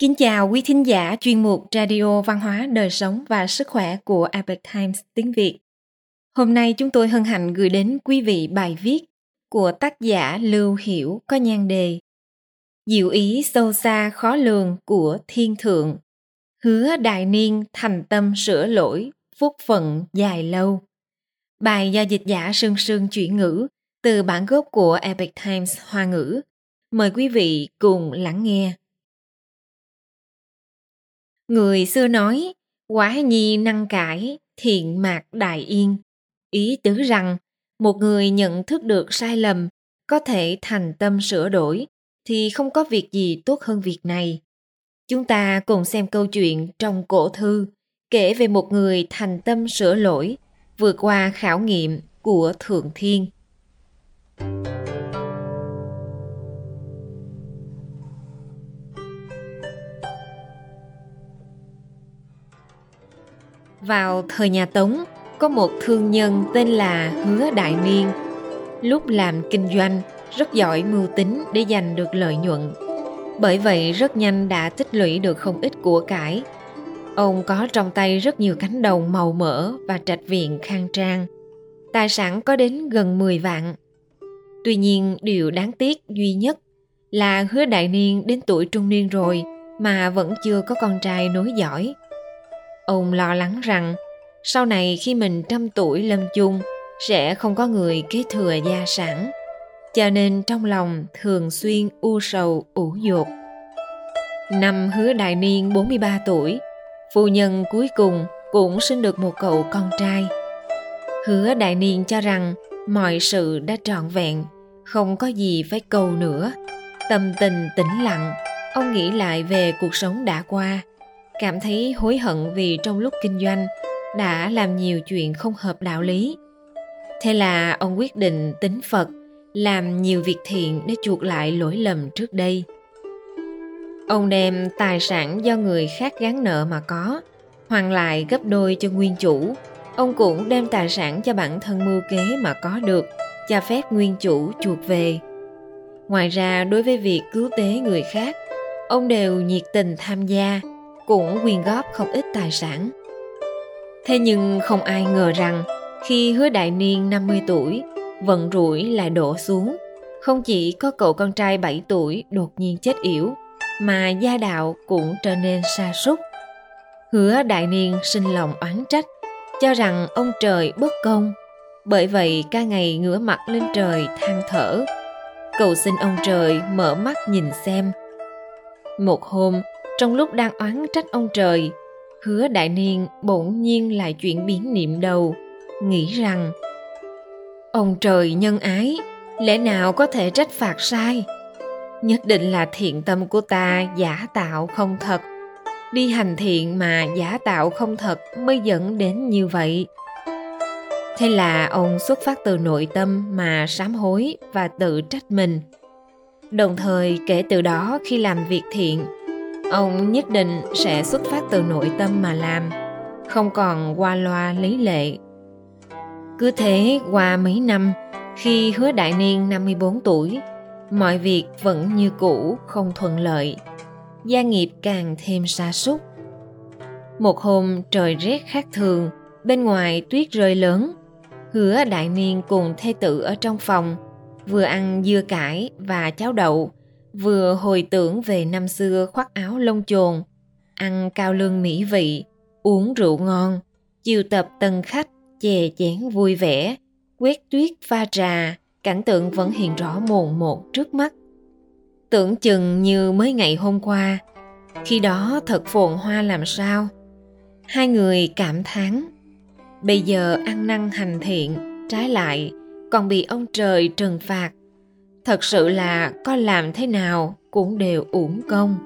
Kính chào quý thính giả chuyên mục Radio Văn hóa, Đời sống và Sức khỏe của Epoch Times tiếng Việt. Hôm nay chúng tôi hân hạnh gửi đến quý vị bài viết của tác giả Lưu Hiểu có nhan đề Diệu ý sâu xa khó lường của thiên thượng, hứa đại niên thành tâm sửa lỗi, phúc phận dài lâu. Bài do dịch giả Sương Sương chuyển ngữ từ bản gốc của Epic Times Hoa ngữ. Mời quý vị cùng lắng nghe. Người xưa nói, quả nhi năng cải, thiện mạc đại yên. Ý tứ rằng, một người nhận thức được sai lầm, có thể thành tâm sửa đổi, thì không có việc gì tốt hơn việc này. Chúng ta cùng xem câu chuyện trong cổ thư kể về một người thành tâm sửa lỗi, vượt qua khảo nghiệm của Thượng Thiên. Vào thời nhà Tống, có một thương nhân tên là Hứa Đại Niên. Lúc làm kinh doanh, rất giỏi mưu tính để giành được lợi nhuận. Bởi vậy rất nhanh đã tích lũy được không ít của cải. Ông có trong tay rất nhiều cánh đồng màu mỡ và trạch viện khang trang. Tài sản có đến gần 10 vạn. Tuy nhiên điều đáng tiếc duy nhất là hứa đại niên đến tuổi trung niên rồi mà vẫn chưa có con trai nối dõi. Ông lo lắng rằng sau này khi mình trăm tuổi lâm chung sẽ không có người kế thừa gia sản cho nên trong lòng thường xuyên u sầu ủ dột. Năm hứa đại niên 43 tuổi, phu nhân cuối cùng cũng sinh được một cậu con trai. Hứa đại niên cho rằng mọi sự đã trọn vẹn, không có gì phải cầu nữa. Tâm tình tĩnh lặng, ông nghĩ lại về cuộc sống đã qua, cảm thấy hối hận vì trong lúc kinh doanh đã làm nhiều chuyện không hợp đạo lý. Thế là ông quyết định tính Phật, làm nhiều việc thiện để chuộc lại lỗi lầm trước đây. Ông đem tài sản do người khác gán nợ mà có, hoàn lại gấp đôi cho nguyên chủ. Ông cũng đem tài sản cho bản thân mưu kế mà có được, cho phép nguyên chủ chuộc về. Ngoài ra, đối với việc cứu tế người khác, ông đều nhiệt tình tham gia cũng quyên góp không ít tài sản thế nhưng không ai ngờ rằng khi hứa đại niên 50 tuổi vận rủi lại đổ xuống. Không chỉ có cậu con trai 7 tuổi đột nhiên chết yểu, mà gia đạo cũng trở nên sa sút. Hứa đại niên sinh lòng oán trách, cho rằng ông trời bất công. Bởi vậy ca ngày ngửa mặt lên trời than thở, cầu xin ông trời mở mắt nhìn xem. Một hôm, trong lúc đang oán trách ông trời, hứa đại niên bỗng nhiên lại chuyển biến niệm đầu, nghĩ rằng ông trời nhân ái lẽ nào có thể trách phạt sai? Nhất định là thiện tâm của ta giả tạo không thật. Đi hành thiện mà giả tạo không thật mới dẫn đến như vậy. Thế là ông xuất phát từ nội tâm mà sám hối và tự trách mình. Đồng thời kể từ đó khi làm việc thiện ông nhất định sẽ xuất phát từ nội tâm mà làm không còn qua loa lý lệ cứ thế qua mấy năm, khi hứa đại niên 54 tuổi, mọi việc vẫn như cũ không thuận lợi. Gia nghiệp càng thêm sa sút. Một hôm trời rét khác thường, bên ngoài tuyết rơi lớn. Hứa đại niên cùng thê tử ở trong phòng, vừa ăn dưa cải và cháo đậu, vừa hồi tưởng về năm xưa khoác áo lông chồn, ăn cao lương mỹ vị, uống rượu ngon, chiều tập tân khách chè chén vui vẻ, quét tuyết pha trà, cảnh tượng vẫn hiện rõ mồn một trước mắt. Tưởng chừng như mới ngày hôm qua, khi đó thật phồn hoa làm sao. Hai người cảm thán, bây giờ ăn năn hành thiện, trái lại còn bị ông trời trừng phạt. Thật sự là có làm thế nào cũng đều uổng công.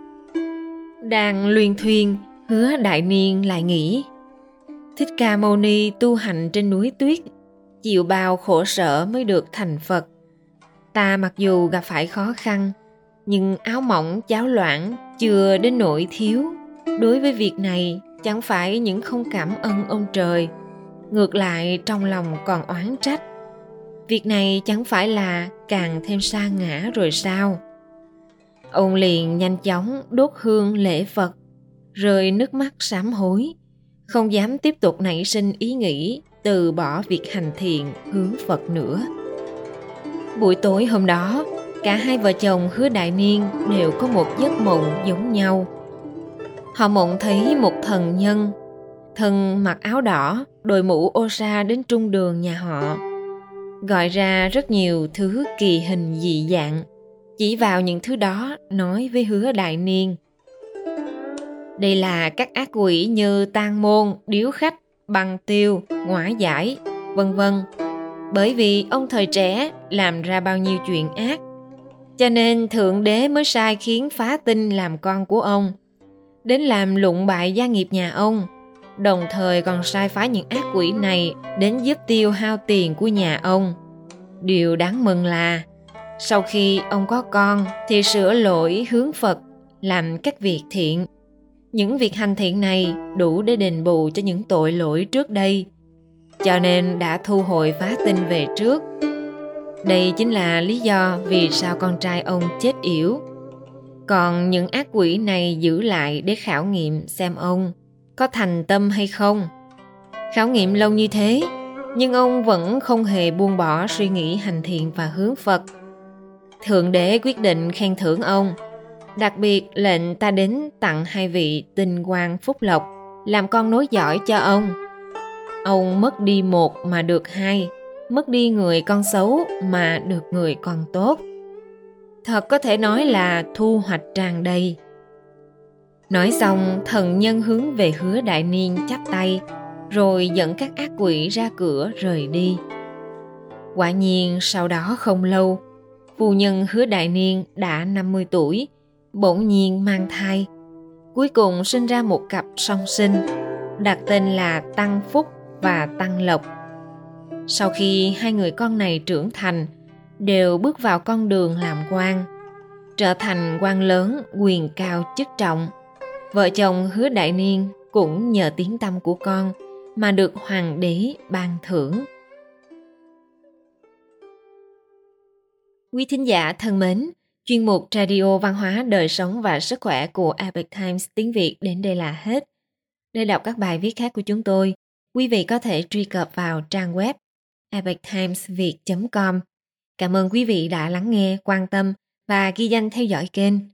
Đang luyên thuyên, hứa đại niên lại nghĩ Thích Ca Mâu Ni tu hành trên núi tuyết, chịu bao khổ sở mới được thành Phật. Ta mặc dù gặp phải khó khăn, nhưng áo mỏng cháo loãng chưa đến nỗi thiếu. Đối với việc này, chẳng phải những không cảm ơn ông trời, ngược lại trong lòng còn oán trách. Việc này chẳng phải là càng thêm xa ngã rồi sao? Ông liền nhanh chóng đốt hương lễ Phật, rơi nước mắt sám hối, không dám tiếp tục nảy sinh ý nghĩ từ bỏ việc hành thiện hướng Phật nữa. Buổi tối hôm đó, cả hai vợ chồng hứa đại niên đều có một giấc mộng giống nhau. Họ mộng thấy một thần nhân, thần mặc áo đỏ, đội mũ ô sa đến trung đường nhà họ, gọi ra rất nhiều thứ kỳ hình dị dạng. Chỉ vào những thứ đó nói với hứa đại niên. Đây là các ác quỷ như tan môn, điếu khách, băng tiêu ngõa giải, vân vân. Bởi vì ông thời trẻ làm ra bao nhiêu chuyện ác. Cho nên thượng đế mới sai khiến phá tinh làm con của ông. Đến làm lụng bại gia nghiệp nhà ông đồng thời còn sai phái những ác quỷ này đến giúp tiêu hao tiền của nhà ông. Điều đáng mừng là, sau khi ông có con thì sửa lỗi hướng phật, làm các việc thiện. Những việc hành thiện này đủ để đền bù cho những tội lỗi trước đây, cho nên đã thu hồi phá tinh về trước. Đây chính là lý do vì sao con trai ông chết yểu. Còn những ác quỷ này giữ lại để khảo nghiệm xem ông có thành tâm hay không? Khảo nghiệm lâu như thế, nhưng ông vẫn không hề buông bỏ suy nghĩ hành thiện và hướng phật. Thượng đế quyết định khen thưởng ông, đặc biệt lệnh ta đến tặng hai vị tinh quang phúc lộc, làm con nối dõi cho ông. Ông mất đi một mà được hai, mất đi người con xấu mà được người con tốt. Thật có thể nói là thu hoạch tràn đầy nói xong, thần nhân hướng về hứa đại niên chắp tay, rồi dẫn các ác quỷ ra cửa rời đi. Quả nhiên, sau đó không lâu, phu nhân hứa đại niên đã 50 tuổi, bỗng nhiên mang thai. Cuối cùng sinh ra một cặp song sinh, đặt tên là tăng phúc và tăng lộc. Sau khi hai người con này trưởng thành, đều bước vào con đường làm quan, trở thành quan lớn, quyền cao chức trọng vợ chồng hứa đại niên cũng nhờ tiếng tâm của con mà được hoàng đế ban thưởng. Quý thính giả thân mến, chuyên mục radio văn hóa đời sống và sức khỏe của Epic Times tiếng Việt đến đây là hết. Để đọc các bài viết khác của chúng tôi, quý vị có thể truy cập vào trang web epictimesviet.com cảm ơn quý vị đã lắng nghe, quan tâm và ghi danh theo dõi kênh